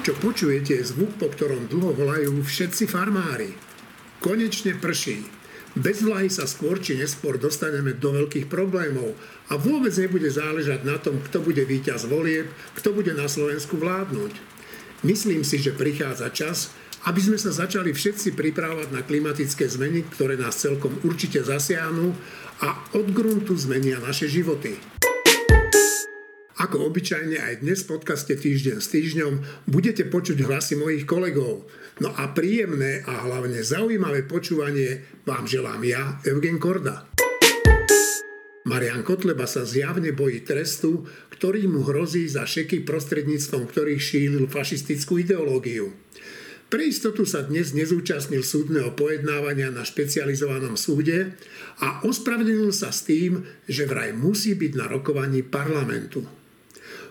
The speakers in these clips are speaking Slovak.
Čo počujete, je zvuk, po ktorom dlho volajú všetci farmári. Konečne prší. Bez vlahy sa skôr či neskôr dostaneme do veľkých problémov a vôbec nebude záležať na tom, kto bude víťaz volieb, kto bude na Slovensku vládnuť. Myslím si, že prichádza čas, aby sme sa začali všetci pripravovať na klimatické zmeny, ktoré nás celkom určite zasiahnu a od gruntu zmenia naše životy. Ako obyčajne aj dnes v podcaste Týždeň s týždňom budete počuť hlasy mojich kolegov. No a príjemné a hlavne zaujímavé počúvanie vám želám ja, Eugen Korda. Marian Kotleba sa zjavne bojí trestu, ktorý mu hrozí za šeky prostredníctvom ktorých šílil fašistickú ideológiu. Pre istotu sa dnes nezúčastnil súdneho pojednávania na špecializovanom súde a ospravedlnil sa s tým, že vraj musí byť na rokovaní parlamentu.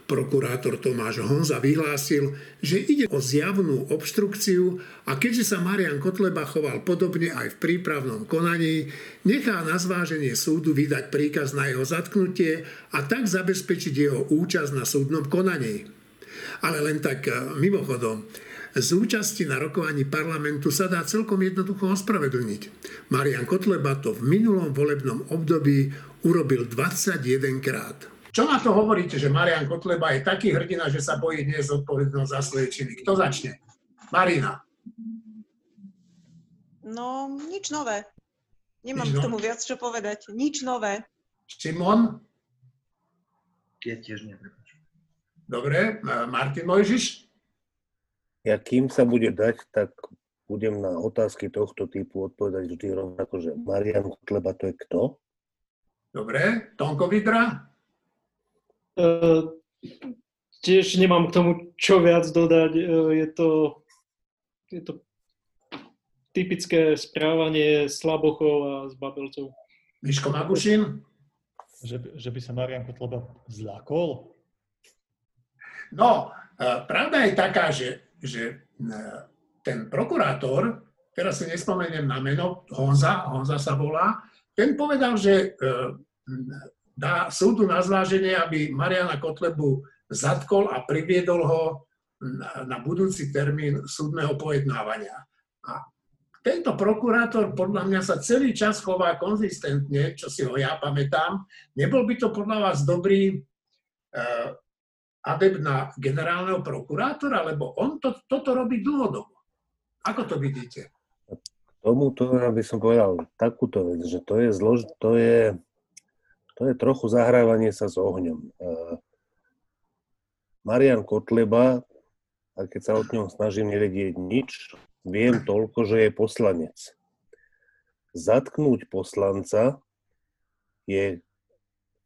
Prokurátor Tomáš Honza vyhlásil, že ide o zjavnú obštrukciu a keďže sa Marian Kotleba choval podobne aj v prípravnom konaní, nechá na zváženie súdu vydať príkaz na jeho zatknutie a tak zabezpečiť jeho účasť na súdnom konaní. Ale len tak eh, mimochodom, z účasti na rokovaní parlamentu sa dá celkom jednoducho ospravedlniť. Marian Kotleba to v minulom volebnom období urobil 21 krát. Čo na to hovoríte, že Marian Kotleba je taký hrdina, že sa bojí dnes zodpovednosť za svoje činy? Kto začne? Marina. No, nič nové. Nemám nič k tomu nové? viac čo povedať. Nič nové. Šimon? Ja tiež neviem. Dobre. Martin Mojžiš? ja kým sa bude dať, tak budem na otázky tohto typu odpovedať vždy rovnako, že Marian Kotleba to je kto? Dobre, Tonko Vidra? Uh, tiež nemám k tomu čo viac dodať. Uh, je, to, je to typické správanie slabochov a zbabelcov. Miško Magušin? Že, že by sa Marian Kotleba zľakol? No, pravda je taká, že že e, ten prokurátor, teraz si nespomeniem na meno, Honza, Honza sa volá, ten povedal, že e, dá súdu na zváženie, aby Mariana Kotlebu zatkol a priviedol ho na budúci termín súdneho pojednávania. A tento prokurátor podľa mňa sa celý čas chová konzistentne, čo si ho ja pamätám. Nebol by to podľa vás dobrý e, adept na generálneho prokurátora, lebo on to, toto robí dlhodobo. Ako to vidíte? K tomuto by som povedal takúto vec, že to je, zlož, to je, to je trochu zahrávanie sa s ohňom. Marian Kotleba, a keď sa od ňom snažím nevedieť nič, viem toľko, že je poslanec. Zatknúť poslanca je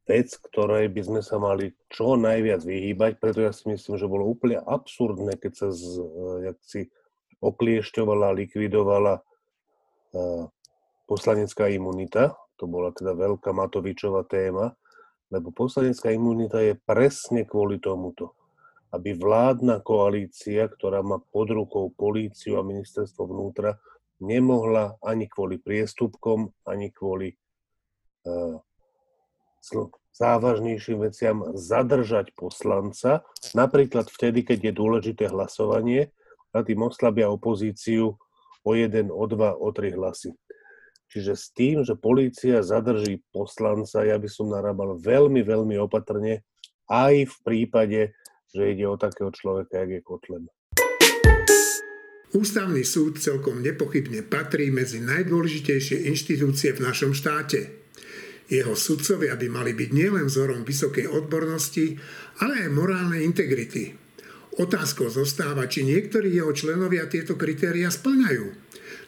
vec, ktorej by sme sa mali čo najviac vyhýbať, preto ja si myslím, že bolo úplne absurdné, keď sa z, eh, jak si okliešťovala, likvidovala uh, poslanecká imunita. To bola teda veľká Matovičová téma, lebo poslanecká imunita je presne kvôli tomuto. Aby vládna koalícia, ktorá má pod rukou políciu a ministerstvo vnútra, nemohla ani kvôli priestupkom, ani kvôli uh, závažnejším veciam zadržať poslanca, napríklad vtedy, keď je dôležité hlasovanie a tým oslabia opozíciu o jeden, o dva, o tri hlasy. Čiže s tým, že polícia zadrží poslanca, ja by som narábal veľmi, veľmi opatrne, aj v prípade, že ide o takého človeka, jak je Kotleba. Ústavný súd celkom nepochybne patrí medzi najdôležitejšie inštitúcie v našom štáte. Jeho sudcovia by mali byť nielen vzorom vysokej odbornosti, ale aj morálnej integrity. Otázkou zostáva, či niektorí jeho členovia tieto kritéria splňajú.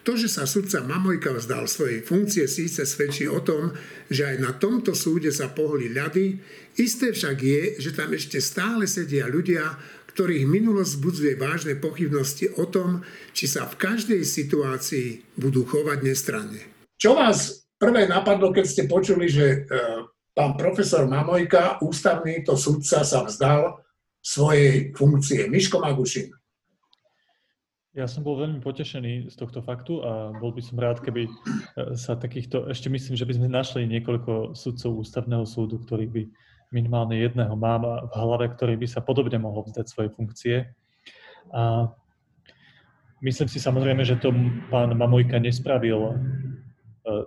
To, že sa sudca Mamojka vzdal svojej funkcie, síce svedčí o tom, že aj na tomto súde sa pohli ľady, isté však je, že tam ešte stále sedia ľudia, ktorých minulosť budzuje vážne pochybnosti o tom, či sa v každej situácii budú chovať nestranne. Čo vás prvé napadlo, keď ste počuli, že e, pán profesor Mamojka, ústavný to sudca, sa vzdal svojej funkcie. Miško Magušin. Ja som bol veľmi potešený z tohto faktu a bol by som rád, keby e, sa takýchto, ešte myslím, že by sme našli niekoľko sudcov ústavného súdu, ktorých by minimálne jedného mám v hlave, ktorý by sa podobne mohol vzdať svoje funkcie. A myslím si samozrejme, že to pán Mamojka nespravil e,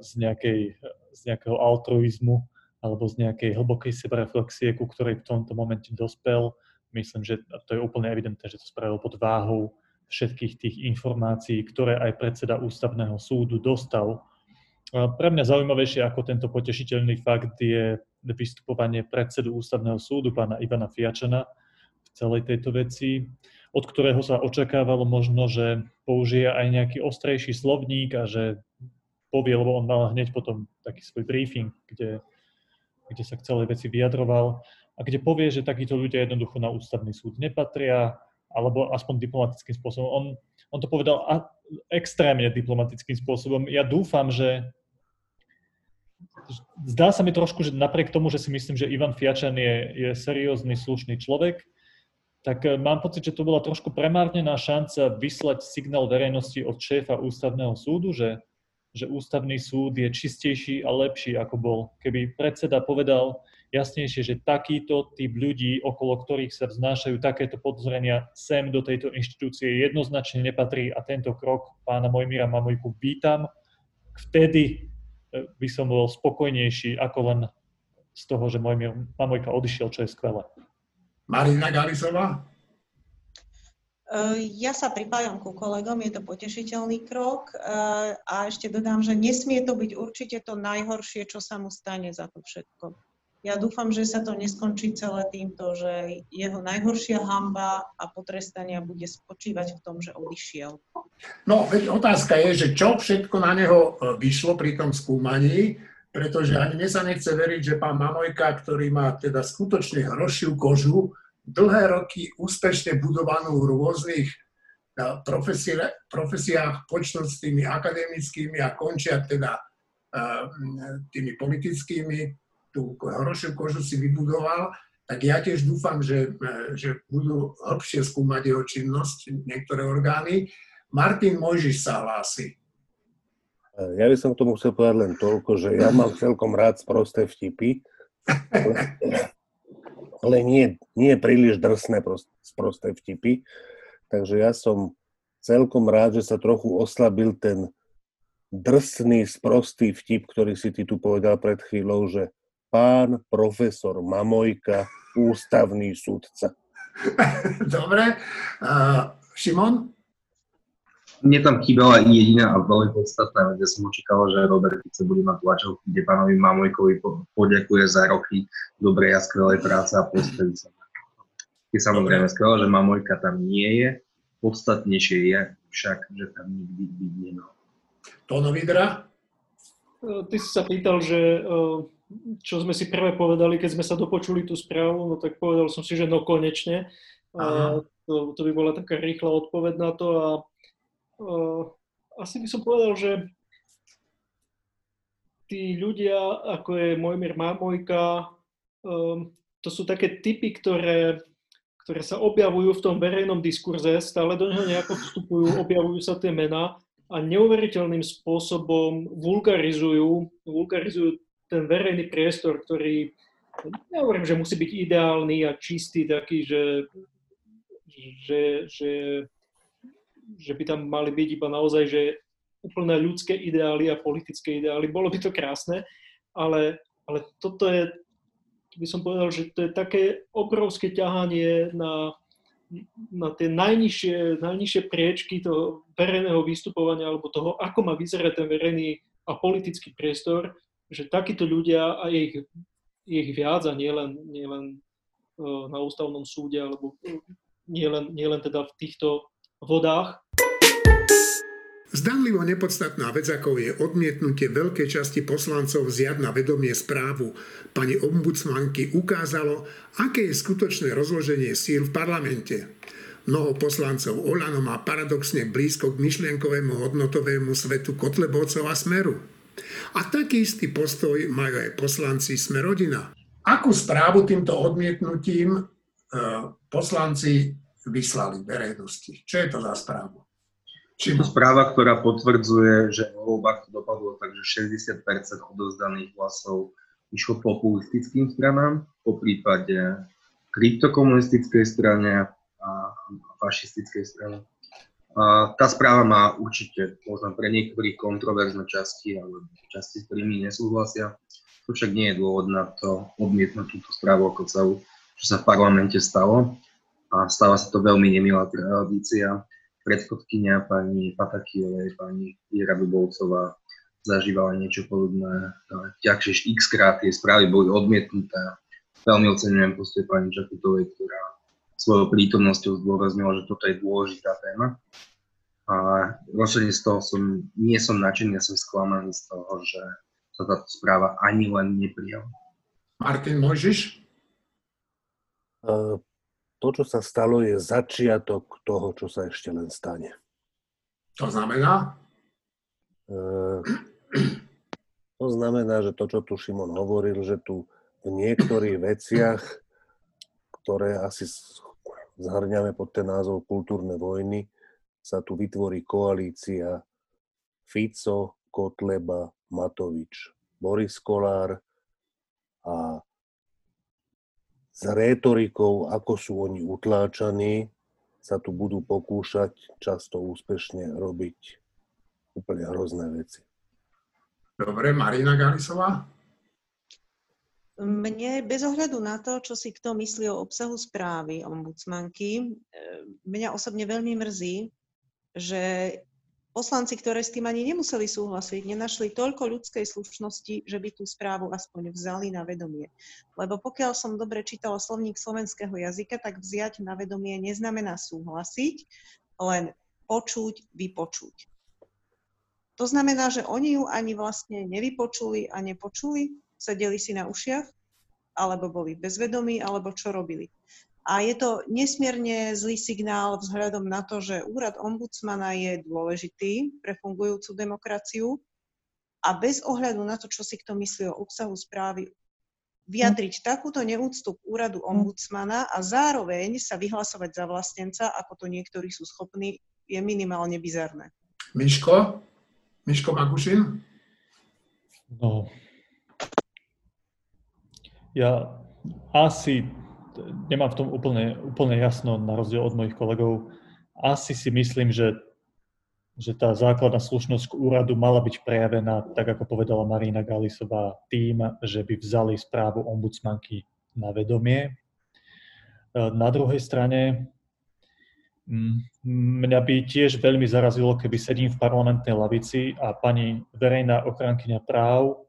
z, nejakej, z nejakého altruizmu alebo z nejakej hlbokej sebareflexie, ku ktorej v tomto momente dospel. Myslím, že to je úplne evidentné, že to spravil pod váhou všetkých tých informácií, ktoré aj predseda ústavného súdu dostal. Pre mňa zaujímavejšie ako tento potešiteľný fakt je vystupovanie predsedu ústavného súdu, pána Ivana Fiačana, v celej tejto veci, od ktorého sa očakávalo možno, že použije aj nejaký ostrejší slovník a že povie, lebo on mal hneď potom taký svoj briefing, kde, kde sa k celej veci vyjadroval a kde povie, že takíto ľudia jednoducho na ústavný súd nepatria, alebo aspoň diplomatickým spôsobom. On, on to povedal a, extrémne diplomatickým spôsobom. Ja dúfam, že zdá sa mi trošku, že napriek tomu, že si myslím, že Ivan Fiačan je, je seriózny, slušný človek, tak eh, mám pocit, že to bola trošku premárnená šanca vyslať signál verejnosti od šéfa ústavného súdu, že, že ústavný súd je čistejší a lepší, ako bol. Keby predseda povedal, jasnejšie, že takýto typ ľudí, okolo ktorých sa vznášajú takéto podozrenia, sem do tejto inštitúcie jednoznačne nepatrí a tento krok pána Mojmíra Mamojku vítam. Vtedy e, by som bol spokojnejší ako len z toho, že Mojmír Mamojka odišiel, čo je skvelé. Marina Galisová? E, ja sa pripájam ku kolegom, je to potešiteľný krok e, a ešte dodám, že nesmie to byť určite to najhoršie, čo sa mu stane za to všetko. Ja dúfam, že sa to neskončí celé týmto, že jeho najhoršia hamba a potrestania bude spočívať v tom, že odišiel. No, veď otázka je, že čo všetko na neho e, vyšlo pri tom skúmaní, pretože ani mne sa nechce veriť, že pán Mamojka, ktorý má teda skutočne hrošiu kožu, dlhé roky úspešne budovanú v rôznych e, profesiách, počnúť s tými akademickými a končia teda e, tými politickými, tú hrošiu kožu si vybudoval, tak ja tiež dúfam, že, e, že budú hlbšie skúmať jeho činnosť niektoré orgány. Martin Mojžiš sa hlási. Ja by som k tomu chcel povedať len toľko, že ja mám celkom rád sprosté vtipy, ale, ale nie, nie príliš drsné sprosté vtipy. Takže ja som celkom rád, že sa trochu oslabil ten drsný, sprostý vtip, ktorý si ty tu povedal pred chvíľou, že pán profesor Mamojka, ústavný súdca. Dobre. Uh, Šimon? Mne tam chýbala jediná a veľmi podstatná vec. Ja som očakával, že Robert Fico bude mať tlačovku, kde pánovi Mamojkovi poďakuje za roky dobrej a skvelej práce a postaví sa. Je samozrejme skvelé, že Mamojka tam nie je. Podstatnejšie je však, že tam nikdy byť nemal. Tono Vidra? Ty si sa pýtal, že čo sme si prvé povedali, keď sme sa dopočuli tú správu, no tak povedal som si, že no konečne. A to, to by bola taká rýchla odpoveď na to a uh, asi by som povedal, že tí ľudia, ako je Mojmir Mamojka, um, to sú také typy, ktoré, ktoré sa objavujú v tom verejnom diskurze, stále do neho nejako vstupujú, objavujú sa tie mená a neuveriteľným spôsobom vulgarizujú, vulgarizujú ten verejný priestor, ktorý, nehovorím, že musí byť ideálny a čistý, taký, že, že, že, že by tam mali byť iba naozaj, že úplné ľudské ideály a politické ideály. Bolo by to krásne, ale, ale toto je, by som povedal, že to je také obrovské ťahanie na, na tie najnižšie, najnižšie priečky toho verejného vystupovania alebo toho, ako má vyzerať ten verejný a politický priestor, že takíto ľudia, a je ich, je ich viac a nielen nie len, uh, na ústavnom súde, alebo nielen nie len teda v týchto vodách. Zdanlivo nepodstatná vec, ako je odmietnutie veľkej časti poslancov vziať na vedomie správu pani ombudsmanky, ukázalo, aké je skutočné rozloženie síl v parlamente. Mnoho poslancov Olano má paradoxne blízko k myšlienkovému hodnotovému svetu Kotlebovcov a Smeru. A taký istý postoj majú aj poslanci Sme rodina. Akú správu týmto odmietnutím e, poslanci vyslali verejnosti? Čo je to za správu? Je to správa, ktorá potvrdzuje, že vo voľbách to dopadlo tak, že 60% odozdaných hlasov išlo populistickým stranám, po prípade kryptokomunistickej strane a fašistickej strany. Tá správa má určite možno pre niektorých kontroverzné časti, alebo časti, s ktorými nesúhlasia. To však nie je dôvod na to odmietnúť túto správu ako celú, čo sa v parlamente stalo. A stáva sa to veľmi nemilá tradícia. Predchodkynia pani Patakijovej, pani Viera Dubovcová zažívala niečo podobné. Ďakšie x krát tie správy boli odmietnuté. Veľmi oceňujem postoj pani Čakutovej, ktorá svojou prítomnosťou zdôraznila, že toto je dôležitá téma. A rozhodne z toho som, nie som nadšený, ja som sklamaný z toho, že sa táto správa ani len neprijala. Martin, môžeš? To, čo sa stalo, je začiatok toho, čo sa ešte len stane. To znamená? To znamená, že to, čo tu Šimon hovoril, že tu v niektorých veciach, ktoré asi zhrňame pod ten názov kultúrne vojny, sa tu vytvorí koalícia Fico, Kotleba, Matovič, Boris Kolár a s rétorikou, ako sú oni utláčaní, sa tu budú pokúšať často úspešne robiť úplne hrozné veci. Dobre, Marina Galisová? Mne bez ohľadu na to, čo si kto myslí o obsahu správy ombudsmanky, e, mňa osobne veľmi mrzí, že poslanci, ktoré s tým ani nemuseli súhlasiť, nenašli toľko ľudskej slušnosti, že by tú správu aspoň vzali na vedomie. Lebo pokiaľ som dobre čítala slovník slovenského jazyka, tak vziať na vedomie neznamená súhlasiť, len počuť, vypočuť. To znamená, že oni ju ani vlastne nevypočuli a nepočuli, sedeli si na ušiach, alebo boli bezvedomí, alebo čo robili. A je to nesmierne zlý signál vzhľadom na to, že úrad ombudsmana je dôležitý pre fungujúcu demokraciu a bez ohľadu na to, čo si kto myslí o obsahu správy, vyjadriť takúto neúctu k úradu ombudsmana a zároveň sa vyhlasovať za vlastenca, ako to niektorí sú schopní, je minimálne bizarné. Miško? Miško Magušin? No, ja asi nemám v tom úplne, úplne jasno, na rozdiel od mojich kolegov. Asi si myslím, že, že tá základná slušnosť k úradu mala byť prejavená, tak ako povedala Marina Galisová, tým, že by vzali správu ombudsmanky na vedomie. Na druhej strane, mňa by tiež veľmi zarazilo, keby sedím v parlamentnej lavici a pani verejná ochrankyňa práv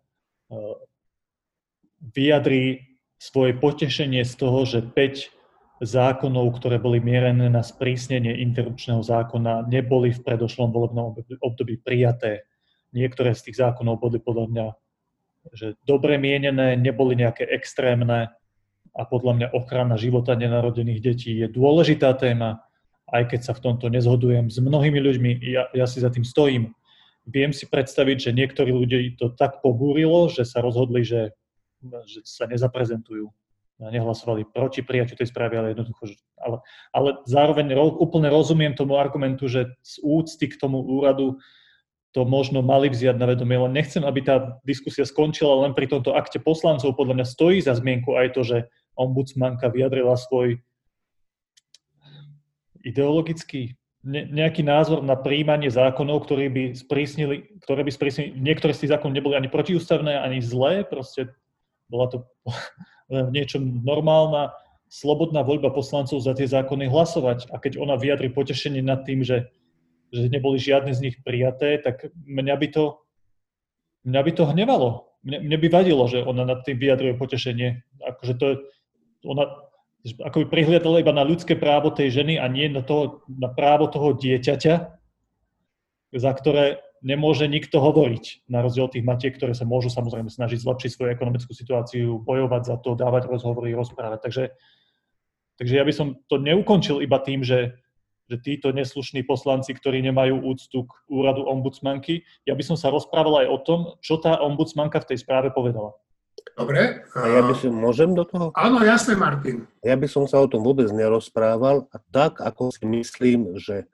vyjadrí svoje potešenie z toho, že 5 zákonov, ktoré boli mierené na sprísnenie interrupčného zákona, neboli v predošlom volebnom období prijaté. Niektoré z tých zákonov boli podľa mňa že dobre mienené, neboli nejaké extrémne a podľa mňa ochrana života nenarodených detí je dôležitá téma, aj keď sa v tomto nezhodujem s mnohými ľuďmi, ja, ja si za tým stojím. Viem si predstaviť, že niektorí ľudia to tak pobúrilo, že sa rozhodli, že že sa nezaprezentujú nehlasovali proti prijaťu tej správy, ale jednoducho, že, ale, ale zároveň ro, úplne rozumiem tomu argumentu, že z úcty k tomu úradu to možno mali vziať na vedomie, len nechcem, aby tá diskusia skončila len pri tomto akte poslancov. Podľa mňa stojí za zmienku aj to, že ombudsmanka vyjadrila svoj ideologický ne, nejaký názor na príjmanie zákonov, ktoré by sprísnili, ktoré by sprísnili, niektoré z tých zákonov neboli ani protiústavné, ani zlé, proste bola to len niečo normálna, slobodná voľba poslancov za tie zákony hlasovať. A keď ona vyjadri potešenie nad tým, že, že neboli žiadne z nich prijaté, tak mňa by to, mňa by to hnevalo. Mne, mne by vadilo, že ona nad tým vyjadruje potešenie. Akože to, ona ako by prihliadala iba na ľudské právo tej ženy a nie na, to, na právo toho dieťaťa, za ktoré nemôže nikto hovoriť, na rozdiel od tých matiek, ktoré sa môžu samozrejme snažiť zlepšiť svoju ekonomickú situáciu, bojovať za to, dávať rozhovory, rozprávať. Takže, takže ja by som to neukončil iba tým, že, že títo neslušní poslanci, ktorí nemajú úctu k úradu ombudsmanky, ja by som sa rozprával aj o tom, čo tá ombudsmanka v tej správe povedala. Dobre. A ja by som, môžem do toho? Áno, jasné, Martin. Ja by som sa o tom vôbec nerozprával a tak, ako si myslím, že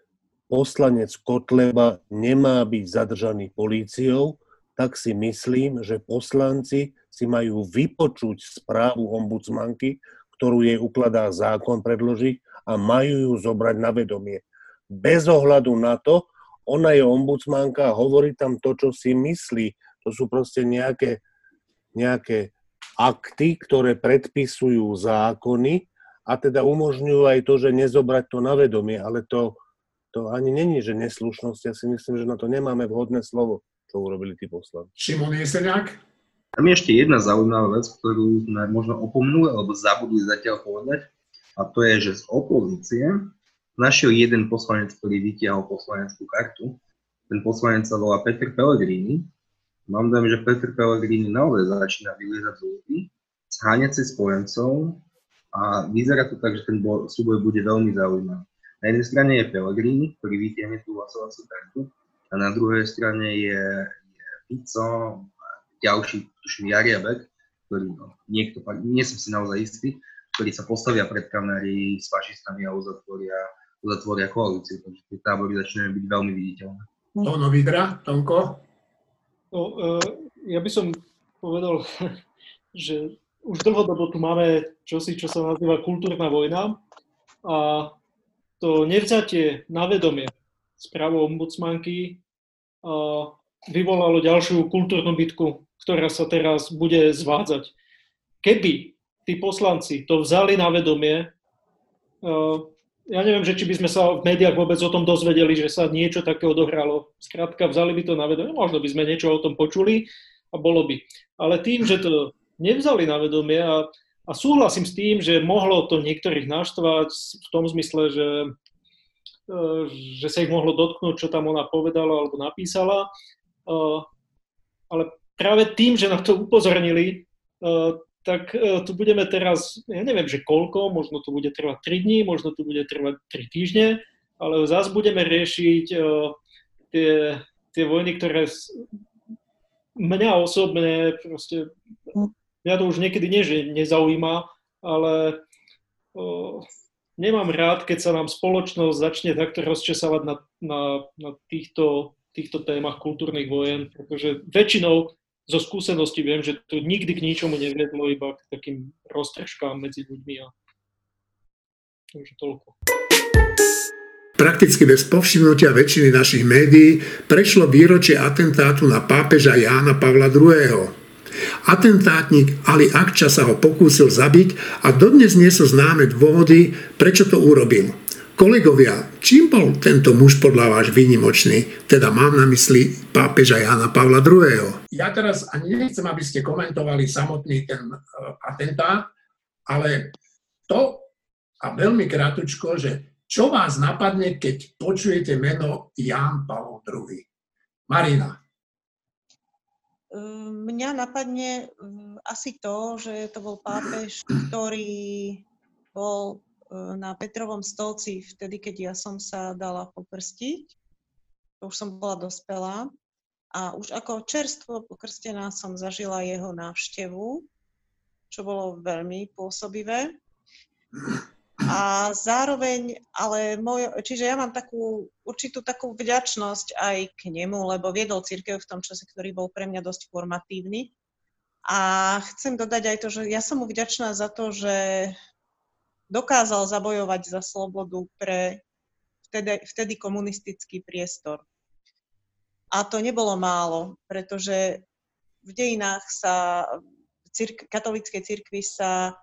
poslanec Kotleba nemá byť zadržaný políciou, tak si myslím, že poslanci si majú vypočuť správu ombudsmanky, ktorú jej ukladá zákon predložiť a majú ju zobrať na vedomie. Bez ohľadu na to, ona je ombudsmanka a hovorí tam to, čo si myslí. To sú proste nejaké, nejaké akty, ktoré predpisujú zákony a teda umožňujú aj to, že nezobrať to na vedomie, ale to, to ani není, že neslušnosť. Ja si myslím, že na to nemáme vhodné slovo, čo urobili tí poslanci. Šimon Jeseniak? Tam je ešte jedna zaujímavá vec, ktorú sme možno opomnuli alebo zabudli zatiaľ povedať, a to je, že z opozície našiel jeden poslanec, ktorý vytiahol poslaneckú kartu. Ten poslanec sa volá Peter Pellegrini. Mám dojem, že Peter Pellegrini naozaj začína vyliezať z úty, zháňať si spojencov a vyzerá to tak, že ten súboj bude veľmi zaujímavý. Na jednej strane je Pellegrini, ktorý vytiahne tú hlasovaciu kartu, a na druhej strane je, je Fico, ďalší, tuším, Jariabek, ktorý, no, niekto, nie som si naozaj istý, ktorí sa postavia pred kamery s fašistami a uzatvoria, uzatvoria koalíciu. Takže tie tábory začínajú byť veľmi viditeľné. Tono Vidra, Tonko? No, uh, ja by som povedal, že už dlhodobo tu máme čosi, čo sa nazýva kultúrna vojna a to nevzatie na vedomie správou ombudsmanky vyvolalo ďalšiu kultúrnu bitku ktorá sa teraz bude zvádzať. Keby tí poslanci to vzali na vedomie, ja neviem, že či by sme sa v médiách vôbec o tom dozvedeli, že sa niečo také odohralo. Skrátka, vzali by to na vedomie, možno by sme niečo o tom počuli a bolo by. Ale tým, že to nevzali na vedomie a, a súhlasím s tým, že mohlo to niektorých naštvať v tom zmysle, že, eh, že sa ich mohlo dotknúť, čo tam ona povedala alebo napísala, eh, ale práve tým, že na to upozornili, eh, tak tu budeme teraz, ja neviem, že koľko, možno to bude trvať 3 dní, možno to bude trvať 3 týždne, ale zase budeme riešiť tie, tie vojny, ktoré mňa osobne proste, mňa to už niekedy nie, že nezaujíma, ale o, nemám rád, keď sa nám spoločnosť začne takto rozčesávať na, na, na týchto, týchto témach kultúrnych vojen, pretože väčšinou zo skúsenosti viem, že to nikdy k ničomu neviedlo, iba k takým roztržkám medzi ľuďmi a takže toľko. Prakticky bez povšimnutia väčšiny našich médií prešlo výročie atentátu na pápeža Jána Pavla II. Atentátnik Ali Akča sa ho pokúsil zabiť a dodnes nie sú známe dôvody, prečo to urobil. Kolegovia, čím bol tento muž podľa váš výnimočný? Teda mám na mysli pápeža Jana Pavla II. Ja teraz ani nechcem, aby ste komentovali samotný ten uh, atentát, ale to, a veľmi kratučko, že čo vás napadne, keď počujete meno Jan Pavel II? Marina. Mňa napadne asi to, že to bol pápež, ktorý bol E, na Petrovom stolci vtedy, keď ja som sa dala poprstiť. To už som bola dospelá. A už ako čerstvo pokrstená som zažila jeho návštevu, čo bolo veľmi pôsobivé. A zároveň, ale môj, čiže ja mám takú určitú takú vďačnosť aj k nemu, lebo viedol církev v tom čase, ktorý bol pre mňa dosť formatívny. A chcem dodať aj to, že ja som mu vďačná za to, že dokázal zabojovať za slobodu pre vtedy, vtedy komunistický priestor. A to nebolo málo, pretože v dejinách sa v cirk- katolíckej cirkvi sa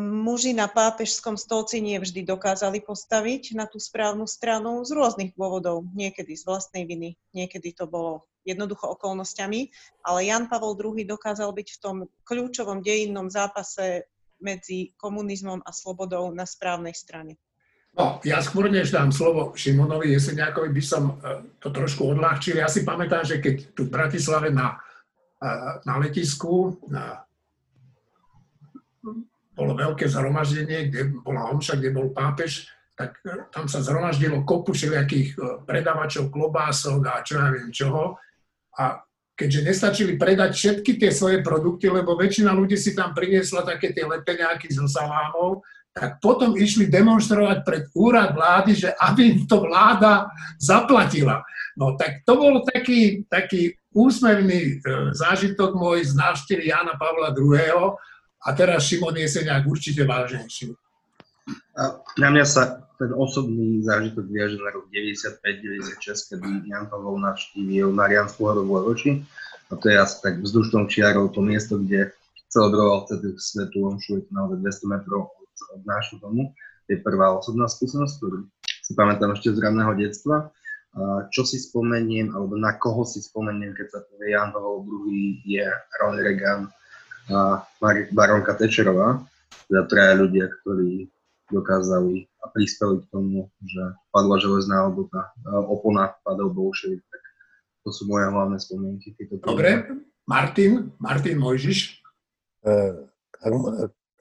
muži na pápežskom stolci nie vždy dokázali postaviť na tú správnu stranu z rôznych dôvodov. Niekedy z vlastnej viny, niekedy to bolo jednoducho okolnostiami, ale Jan Pavol II dokázal byť v tom kľúčovom dejinnom zápase medzi komunizmom a slobodou na správnej strane. No, ja skôr než dám slovo Šimonovi Jeseniakovi, by som e, to trošku odľahčil. Ja si pamätám, že keď tu v Bratislave na, e, na letisku na, bolo veľké zhromaždenie, kde bola omša, kde bol pápež, tak e, tam sa zhromaždilo kopu všelijakých predávačov klobások a čo ja viem čoho. A keďže nestačili predať všetky tie svoje produkty, lebo väčšina ľudí si tam priniesla také tie lepeňáky so salámov, tak potom išli demonstrovať pred úrad vlády, že aby im to vláda zaplatila. No tak to bol taký, taký úsmevný e, zážitok môj z návštevy Jana Pavla II. A teraz Šimon Jeseniak určite vážnejší. Na mňa sa ten osobný zážitok viaže na rok 95-96, kedy Jan Pavol navštívil Marianskú horu v Levoči. A to je asi tak vzdušnou čiarou to miesto, kde celebroval vtedy svetu omšu, je to naozaj 200 metrov od, nášho domu. To je prvá osobná skúsenosť, ktorú si pamätám ešte z ranného detstva. Čo si spomeniem, alebo na koho si spomeniem, keď sa povie Jan Pavol II, je Ronald Reagan a baronka Tečerová, teda traja ľudia, ktorí dokázali a prispeli k tomu, že padla železná obota, opona, padol bolševik, tak to sú moje hlavné spomienky. Dobre, Martin, Martin Mojžiš. E, ak,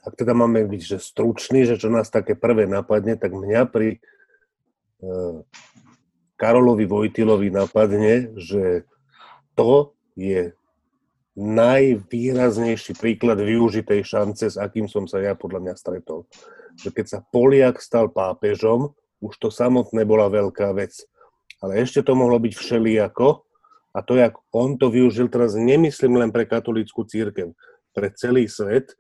ak teda máme byť že stručný, že čo nás také prvé napadne, tak mňa pri uh, Karolovi Vojtilovi napadne, že to je najvýraznejší príklad využitej šance, s akým som sa ja podľa mňa stretol. Že keď sa Poliak stal pápežom, už to samotné bola veľká vec. Ale ešte to mohlo byť všelijako, a to, jak on to využil, teraz nemyslím len pre katolícku církev, pre celý svet.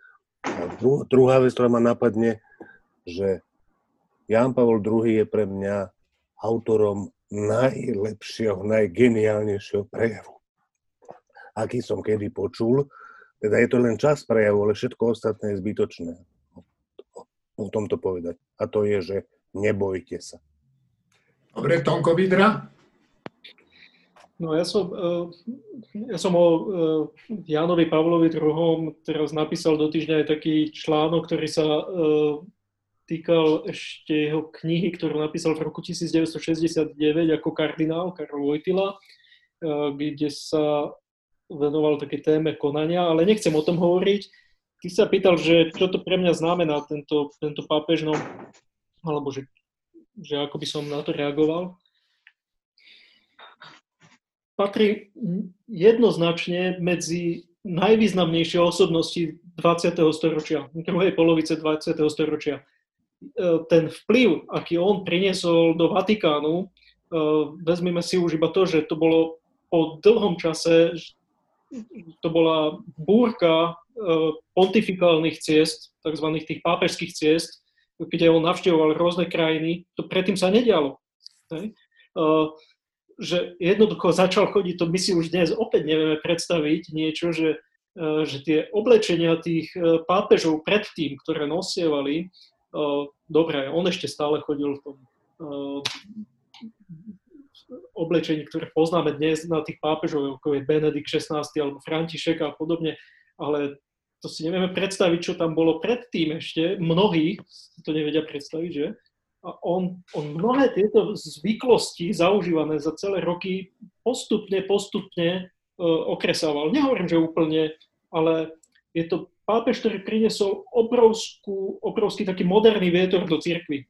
A druhá vec, ktorá ma napadne, že Jan Pavel II je pre mňa autorom najlepšieho, najgeniálnejšieho prejavu, aký som kedy počul. Teda je to len čas prejavu, ale všetko ostatné je zbytočné. O tomto povedať. A to je, že nebojte sa. Dobre, Tonko Vidra? No ja som, eh, ja som o eh, Jánovi Pavlovi II. teraz napísal do týždňa aj taký článok, ktorý sa eh, týkal ešte jeho knihy, ktorú napísal v roku 1969 ako kardinál Karol Vojtila, kde sa venoval také téme konania, ale nechcem o tom hovoriť. Ty sa pýtal, že čo to pre mňa znamená tento, tento pápež, no, alebo že, že ako by som na to reagoval patrí jednoznačne medzi najvýznamnejšie osobnosti 20. storočia, druhej polovice 20. storočia. E, ten vplyv, aký on priniesol do Vatikánu, e, vezmeme si už iba to, že to bolo po dlhom čase, to bola búrka e, pontifikálnych ciest, tzv. tých pápežských ciest, kde on navštevoval rôzne krajiny. To predtým sa nedialo že jednoducho začal chodiť, to my si už dnes opäť nevieme predstaviť niečo, že, e, že tie oblečenia tých e, pápežov predtým, ktoré nosievali, e, dobre, on ešte stále chodil v tom oblečení, ktoré poznáme dnes na tých pápežov, ako je Benedikt XVI alebo František a podobne, ale to si nevieme predstaviť, čo tam bolo predtým ešte. Mnohí to nevedia predstaviť, že? on, on mnohé tieto zvyklosti zaužívané za celé roky postupne, postupne uh, okresával. Nehovorím, že úplne, ale je to pápež, ktorý priniesol obrovskú, obrovský taký moderný vietor do cirkvy.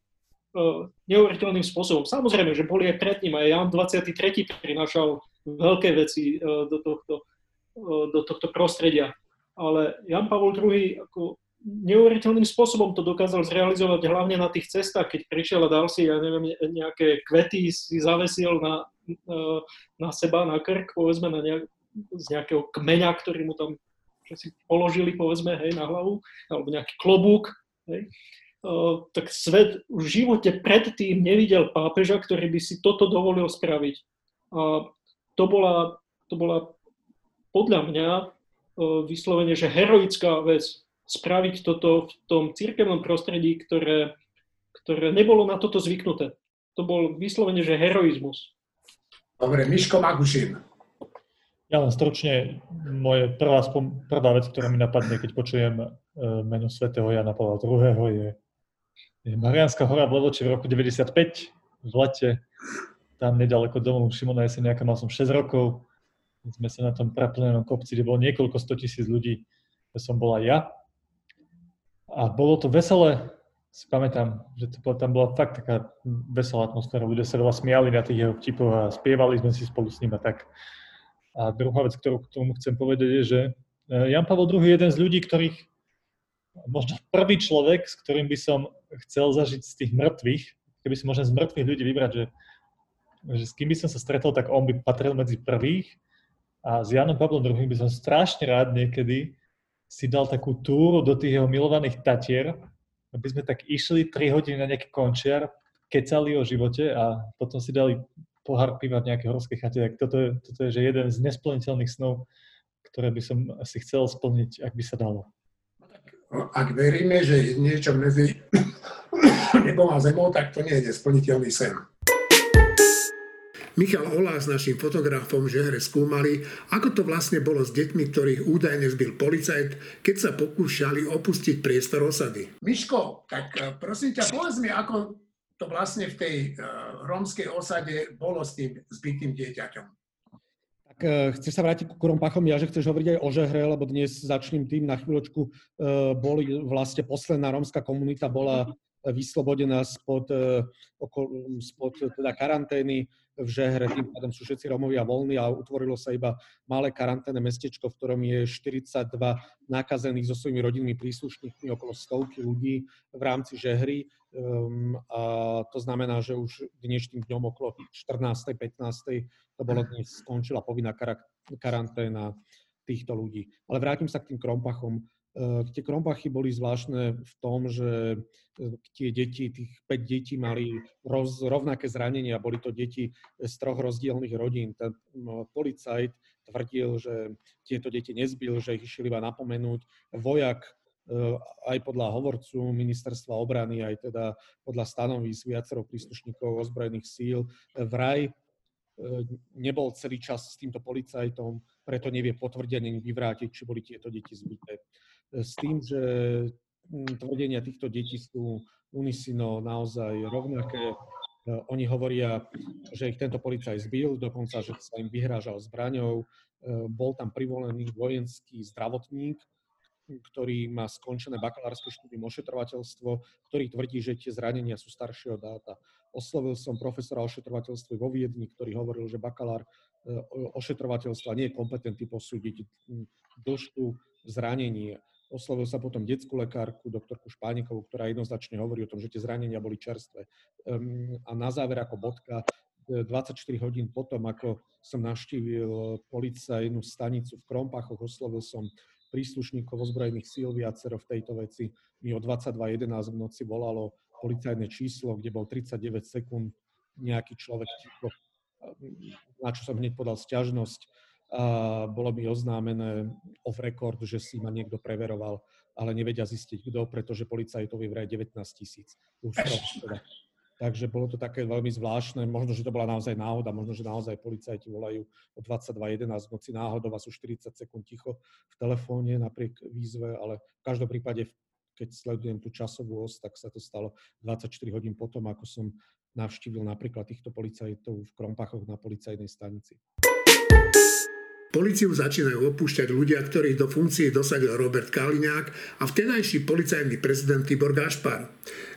Uh, neuveriteľným spôsobom. Samozrejme, že boli aj pred ním, aj Jan 23. prinášal veľké veci uh, do, tohto, uh, do tohto prostredia. Ale Jan Pavol II ako neuveriteľným spôsobom to dokázal zrealizovať hlavne na tých cestách, keď prišiel a dal si, ja neviem, nejaké kvety si zavesil na, na seba, na krk, povedzme, na nejak, z nejakého kmeňa, ktorý mu tam že si položili, povedzme, hej, na hlavu, alebo nejaký klobúk, hej. Tak svet v živote predtým nevidel pápeža, ktorý by si toto dovolil spraviť. A to bola, to bola podľa mňa vyslovene, že heroická vec, spraviť toto v tom církevnom prostredí, ktoré, ktoré nebolo na toto zvyknuté. To bol vyslovene, že heroizmus. Dobre, Miško Magušin. Ja len stručne, moje prvá, prvá vec, ktorá mi napadne, keď počujem e, meno svätého Jana Pavla II. je Marianská hora v Levoči v roku 95 v lete. Tam nedaleko domu Šimona Jeseniaka mal som 6 rokov. Sme sa na tom praplnenom kopci, kde bolo niekoľko 100 tisíc ľudí, kde som bola ja a bolo to veselé, si pamätám, že to, tam bola fakt taká veselá atmosféra, ľudia sa veľa smiali na tých jeho vtipoch a spievali sme si spolu s ním a tak. A druhá vec, ktorú k tomu chcem povedať, je, že e, Jan Pavel II je jeden z ľudí, ktorých, možno prvý človek, s ktorým by som chcel zažiť z tých mŕtvych, keby som možno z mŕtvych ľudí vybrať, že, že s kým by som sa stretol, tak on by patril medzi prvých a s Janom Pavlom II by som strašne rád niekedy si dal takú túru do tých jeho milovaných Tatier, aby sme tak išli 3 hodiny na nejaký končiar, kecali o živote a potom si dali pohár piva v nejakej horskej chate. Tak toto je, toto je že jeden z nesplniteľných snov, ktoré by som si chcel splniť, ak by sa dalo. Ak veríme, že je niečo medzi nebom a zemou, tak to nie je nesplniteľný sen. Michal Olá s našim fotografom že hre skúmali, ako to vlastne bolo s deťmi, ktorých údajne zbil policajt, keď sa pokúšali opustiť priestor osady. Miško, tak eh, prosím ťa, povedz mi, ako to vlastne v tej uh, rómskej osade bolo s tým zbytým dieťaťom. Tak uh, chceš sa vrátiť ku Krompachom, ja, že chceš hovoriť aj o Žehre, lebo dnes začnem tým na chvíľočku. Uh, boli vlastne posledná rómska komunita bola vyslobodená spod, spod teda karantény v Žehre, tým pádom sú všetci Romovia voľní a utvorilo sa iba malé karanténne mestečko, v ktorom je 42 nakazených so svojimi rodinnými príslušníkmi, okolo stovky ľudí v rámci Žehry. Um, a to znamená, že už dnešným dňom okolo 14. 15. to bolo dnes skončila povinná karanténa týchto ľudí. Ale vrátim sa k tým krompachom. Eh, tie krompachy boli zvláštne v tom, že eh, tie deti, tých 5 detí mali roz, rovnaké zranenia, boli to deti z troch rozdielných rodín. Ten policajt tvrdil, že tieto deti nezbil, že ich išiel iba napomenúť. Vojak eh, aj podľa hovorcu ministerstva obrany, aj teda podľa stanovísk viacero príslušníkov ozbrojených síl, vraj nebol celý čas s týmto policajtom, preto nevie potvrdiť ani vyvrátiť, či boli tieto deti zbyté s tým, že hm, tvrdenia týchto detí sú unisino naozaj rovnaké. E, oni hovoria, že ich tento policaj zbil, dokonca, že sa im vyhrážal zbraňou. E, bol tam privolený vojenský zdravotník, ktorý má skončené bakalárske štúdium ošetrovateľstvo, ktorý tvrdí, že tie zranenia sú staršieho dáta. Oslovil som profesora ošetrovateľstva vo Viedni, ktorý hovoril, že bakalár e, ošetrovateľstva nie je kompetentný posúdiť hm, dĺžku zranení. Oslovil sa potom detskú lekárku, doktorku Špánikovú, ktorá jednoznačne hovorí o tom, že tie zranenia boli čerstvé. Ehm, a na záver ako bodka, 24 e, hodín potom, ako som navštívil policajnú stanicu v Krompachoch, oslovil som príslušníkov ozbrojených síl viacero v tejto veci. Mi o 22.11 v noci volalo policajné číslo, kde bol 39 sekúnd nejaký človek ticho, na čo som hneď podal sťažnosť bolo mi oznámené off record, že si ma niekto preveroval, ale nevedia zistiť kto, pretože policajtov je vraj 19 tisíc. Teda. Takže bolo to také veľmi zvláštne. Možno, že to bola naozaj náhoda, možno, že naozaj policajti volajú o 22.11 v noci náhodou a sú 40 sekúnd ticho v telefóne napriek výzve, ale v každom prípade, keď sledujem tú časovú os, tak sa to stalo 24 hodín potom, ako som navštívil napríklad týchto policajtov v Krompachoch na policajnej stanici. Policiu začínajú opúšťať ľudia, ktorých do funkcie dosadil Robert Kaliňák a vtedajší policajný prezident Tibor Gašpar.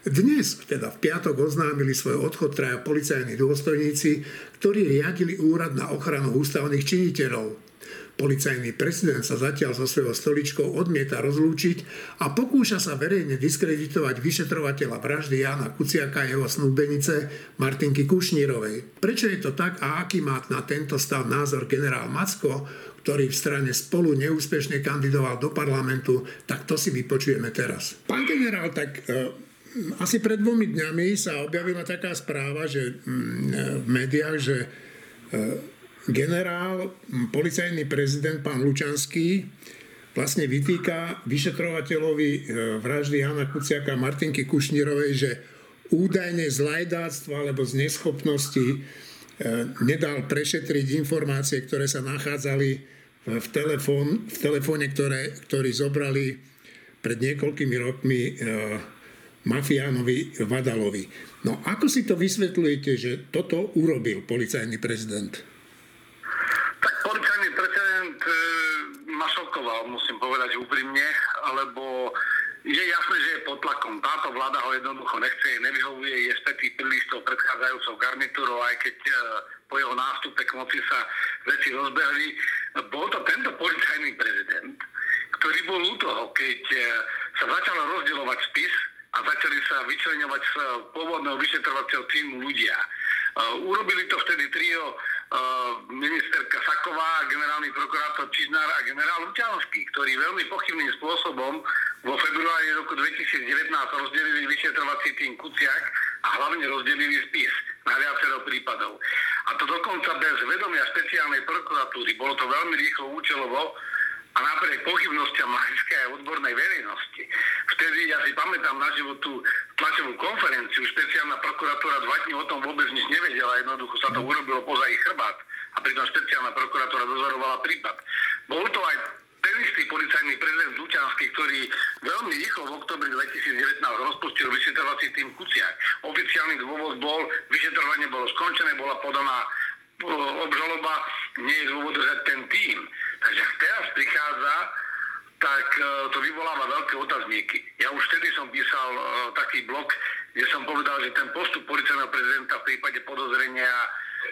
Dnes, teda v piatok, oznámili svoj odchod traja policajní dôstojníci, ktorí riadili úrad na ochranu ústavných činiteľov. Policajný prezident sa zatiaľ so svojou stoličkou odmieta rozlúčiť a pokúša sa verejne diskreditovať vyšetrovateľa vraždy Jana Kuciaka a jeho snúbenice Martinky Kušnírovej. Prečo je to tak a aký má na tento stav názor generál Macko, ktorý v strane spolu neúspešne kandidoval do parlamentu, tak to si vypočujeme teraz. Pán generál, tak e, asi pred dvomi dňami sa objavila taká správa, že mm, e, v médiách, že e, generál, policajný prezident pán Lučanský vlastne vytýka vyšetrovateľovi e, vraždy Jana Kuciaka a Martinky Kušnírovej, že údajne z lajdáctva alebo z neschopnosti e, nedal prešetriť informácie, ktoré sa nachádzali v, telefón, v telefóne, ktoré, ktorý zobrali pred niekoľkými rokmi e, mafiánovi Vadalovi. No ako si to vysvetľujete, že toto urobil policajný prezident? Šokoval, musím povedať úprimne, lebo je jasné, že je pod tlakom. Táto vláda ho jednoducho nechce, nevyhovuje, je spätý príliš tou predchádzajúcou garnitúrou, aj keď e, po jeho nástupe k moci sa veci rozbehli. Bol to tento policajný prezident, ktorý bol u toho, keď e, sa začalo rozdielovať spis a začali sa vyčlenovať z pôvodného vyšetrovacieho týmu ľudia. E, urobili to vtedy trio ministerka Saková, generálny prokurátor Čižnár a generál Lučanský, ktorí veľmi pochybným spôsobom vo februári roku 2019 rozdelili vyšetrovací tým Kuciak a hlavne rozdelili spis na viacero prípadov. A to dokonca bez vedomia špeciálnej prokuratúry. Bolo to veľmi rýchlo účelovo a napriek pochybnostiam mladskej a odbornej verejnosti. Vtedy, ja si pamätám na životu tlačovú konferenciu, špeciálna prokuratúra dva dní o tom vôbec nič nevedela, jednoducho sa to urobilo poza ich chrbát a pritom špeciálna prokuratúra dozorovala prípad. Bol to aj ten istý policajný prezident Lučanský, ktorý veľmi rýchlo v oktobri 2019 rozpustil vyšetrovací tým Kuciak. Oficiálny dôvod bol, vyšetrovanie bolo skončené, bola podaná obžaloba, nie je dôvod držať ten tým. Takže teraz prichádza, tak e, to vyvoláva veľké otazníky. Ja už vtedy som písal uh, taký blog, kde som povedal, že ten postup policajného prezidenta v prípade podozrenia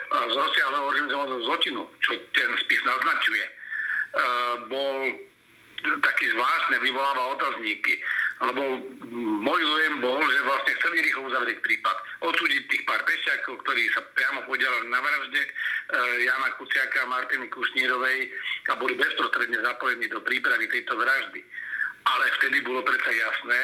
z rozsiahleho organizovaného zločinu, čo ten spis naznačuje, uh, bol taký zvláštne, vyvoláva otazníky. Lebo môj dojem bol, že vlastne chceli rýchlo uzavrieť prípad. Odsúdiť tých pár pešiakov, ktorí sa priamo podielali na vražde e, Jana Kuciaka a Martiny Kušnírovej a boli bezprostredne zapojení do prípravy tejto vraždy. Ale vtedy bolo predsa jasné,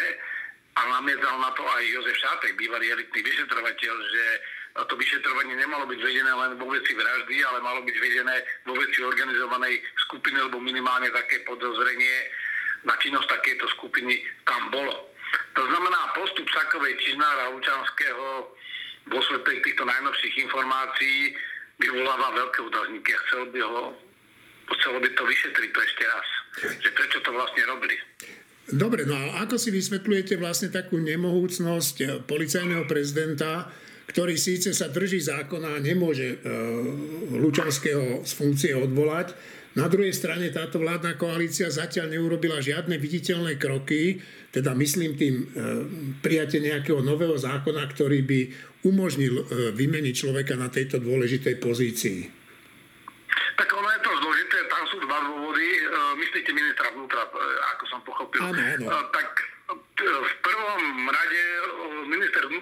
a namietal na to aj Jozef Šátek, bývalý elitný vyšetrovateľ, že to vyšetrovanie nemalo byť vedené len vo veci vraždy, ale malo byť vedené vo veci organizovanej skupiny, alebo minimálne také podozrenie na činnosť takéto skupiny tam bolo. To znamená, postup Sakovej, Čižnára a Lučanského vo svetle týchto najnovších informácií vyvoláva veľké otázniky a chcel by ho chcelo by to vyšetriť to ešte raz. Že prečo to vlastne robili. Dobre, no a ako si vysvetľujete vlastne takú nemohúcnosť policajného prezidenta, ktorý síce sa drží zákona a nemôže e, Lučanského z funkcie odvolať. Na druhej strane táto vládna koalícia zatiaľ neurobila žiadne viditeľné kroky, teda myslím tým e, prijatie nejakého nového zákona, ktorý by umožnil e, vymeniť človeka na tejto dôležitej pozícii. Tak ono je to zložité, tam sú dva dôvody. E, myslíte ministra vnútra, e, ako som pochopil. Áno, áno. E, tak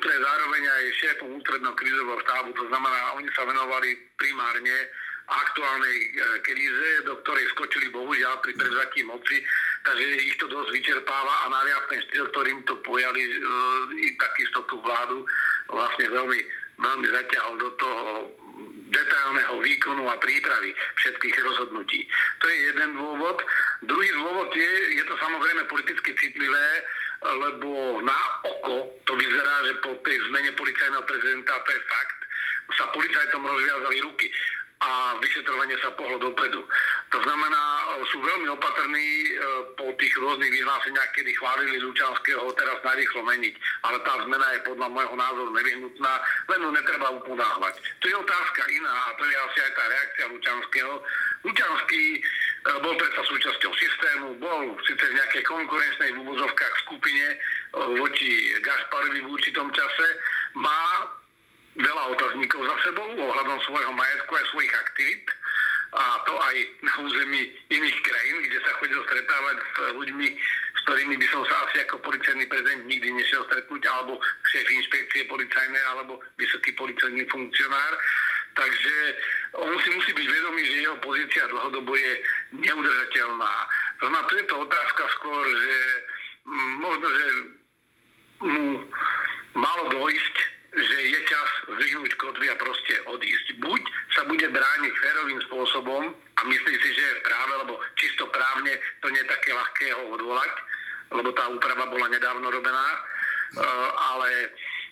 je zároveň aj šéfom ústredného krízového štábu, to znamená, oni sa venovali primárne aktuálnej e, kríze, do ktorej skočili bohužiaľ pri prevzatí moci, takže ich to dosť vyčerpáva a naviac ten štýl, ktorým to pojali e, takisto tú vládu, vlastne veľmi, veľmi zaťahol do toho detailného výkonu a prípravy všetkých rozhodnutí. To je jeden dôvod. Druhý dôvod je, je to samozrejme politicky citlivé, lebo na oko to vyzerá, že po tej zmene policajného prezidenta, to je fakt, sa policajtom rozviazali ruky a vyšetrovanie sa pohlo dopredu. To znamená, sú veľmi opatrní e, po tých rôznych vyhláseniach, kedy chválili Lučanského teraz narýchlo meniť. Ale tá zmena je podľa môjho názoru nevyhnutná, len ju netreba uponáhľať. To je otázka iná a to je asi aj tá reakcia Lučanského. Lučanský e, bol predsa súčasťou systému, bol síce v nejakej konkurenčnej v úvozovkách skupine e, voči Gasparovi v určitom čase, má veľa otáznikov za sebou ohľadom svojho majetku a svojich aktivít a to aj na území iných krajín, kde sa chodil stretávať s ľuďmi, s ktorými by som sa asi ako policajný prezident nikdy nešiel stretnúť, alebo šéf inšpekcie policajné, alebo vysoký policajný funkcionár. Takže on si musí byť vedomý, že jeho pozícia dlhodobo je neudržateľná. To znamená, to je to otázka skôr, že možno, že mu malo dojsť že je čas zvyhnúť kotvy a proste odísť. Buď sa bude brániť férovým spôsobom a myslí si, že je práve, lebo čisto právne to nie je také ľahké ho odvolať, lebo tá úprava bola nedávno robená, uh, ale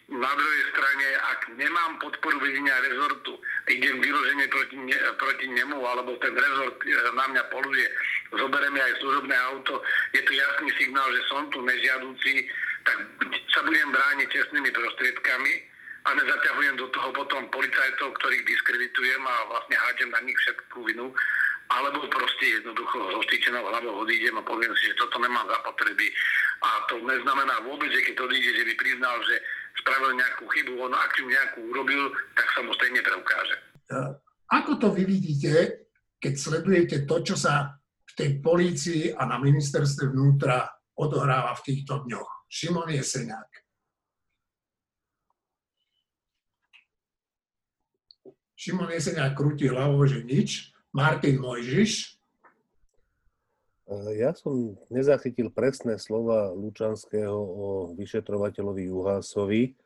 na druhej strane, ak nemám podporu vedenia rezortu, idem vyloženie proti, ne, proti nemu, alebo ten rezort e, na mňa poluje, zoberieme aj služobné auto, je to jasný signál, že som tu nežiadúci, tak sa budem brániť čestnými prostriedkami a nezaťahujem do toho potom policajtov, ktorých diskreditujem a vlastne hádem na nich všetkú vinu, alebo proste jednoducho so štýčenou hlavou odídem a poviem si, že toto nemám zapotreby. A to neznamená vôbec, že keď odíde, že by priznal, že spravil nejakú chybu, on ak ju nejakú urobil, tak sa mu stejne preukáže. Ako to vy vidíte, keď sledujete to, čo sa v tej polícii a na ministerstve vnútra odohráva v týchto dňoch? Šimon Jeseniak. Šimon Jesenia krúti hlavou, že nič. Martin Mojžiš. Ja som nezachytil presné slova Lučanského o vyšetrovateľovi Juhásovi,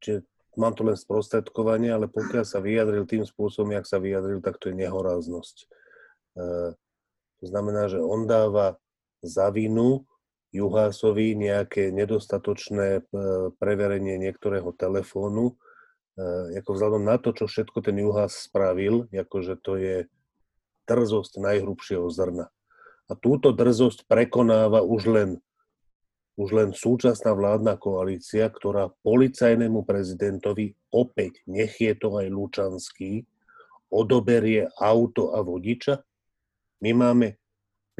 čiže mám to len sprostredkovanie, ale pokiaľ sa vyjadril tým spôsobom, jak sa vyjadril, tak to je nehoráznosť. To znamená, že on dáva za vinu Juhásovi nejaké nedostatočné e, preverenie niektorého telefónu, ako vzhľadom na to, čo všetko ten Juhás spravil, akože to je drzosť najhrubšieho zrna. A túto drzosť prekonáva už len, už len súčasná vládna koalícia, ktorá policajnému prezidentovi, opäť nech je to aj Lučanský, odoberie auto a vodiča. My máme,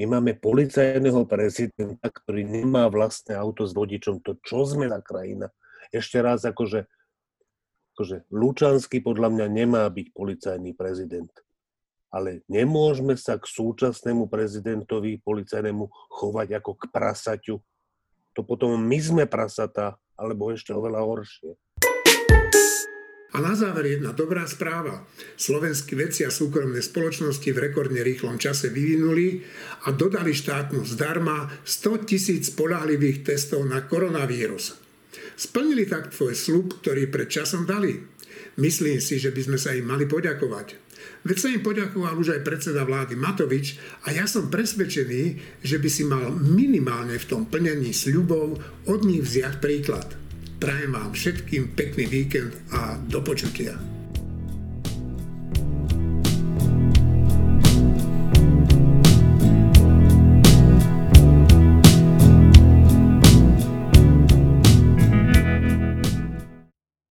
my máme policajného prezidenta, ktorý nemá vlastné auto s vodičom. To čo sme za krajina? Ešte raz, akože, akože Lučanský podľa mňa nemá byť policajný prezident ale nemôžeme sa k súčasnému prezidentovi policajnému chovať ako k prasaťu. To potom my sme prasatá, alebo ešte oveľa horšie. A na záver jedna dobrá správa. Slovenskí vedci a súkromné spoločnosti v rekordne rýchlom čase vyvinuli a dodali štátnu zdarma 100 tisíc polahlivých testov na koronavírus. Splnili tak tvoj slub, ktorý pred časom dali. Myslím si, že by sme sa im mali poďakovať. Veď sa im poďakoval už aj predseda vlády Matovič a ja som presvedčený, že by si mal minimálne v tom plnení sľubov od nich vziať príklad. Prajem vám všetkým pekný víkend a do počutia.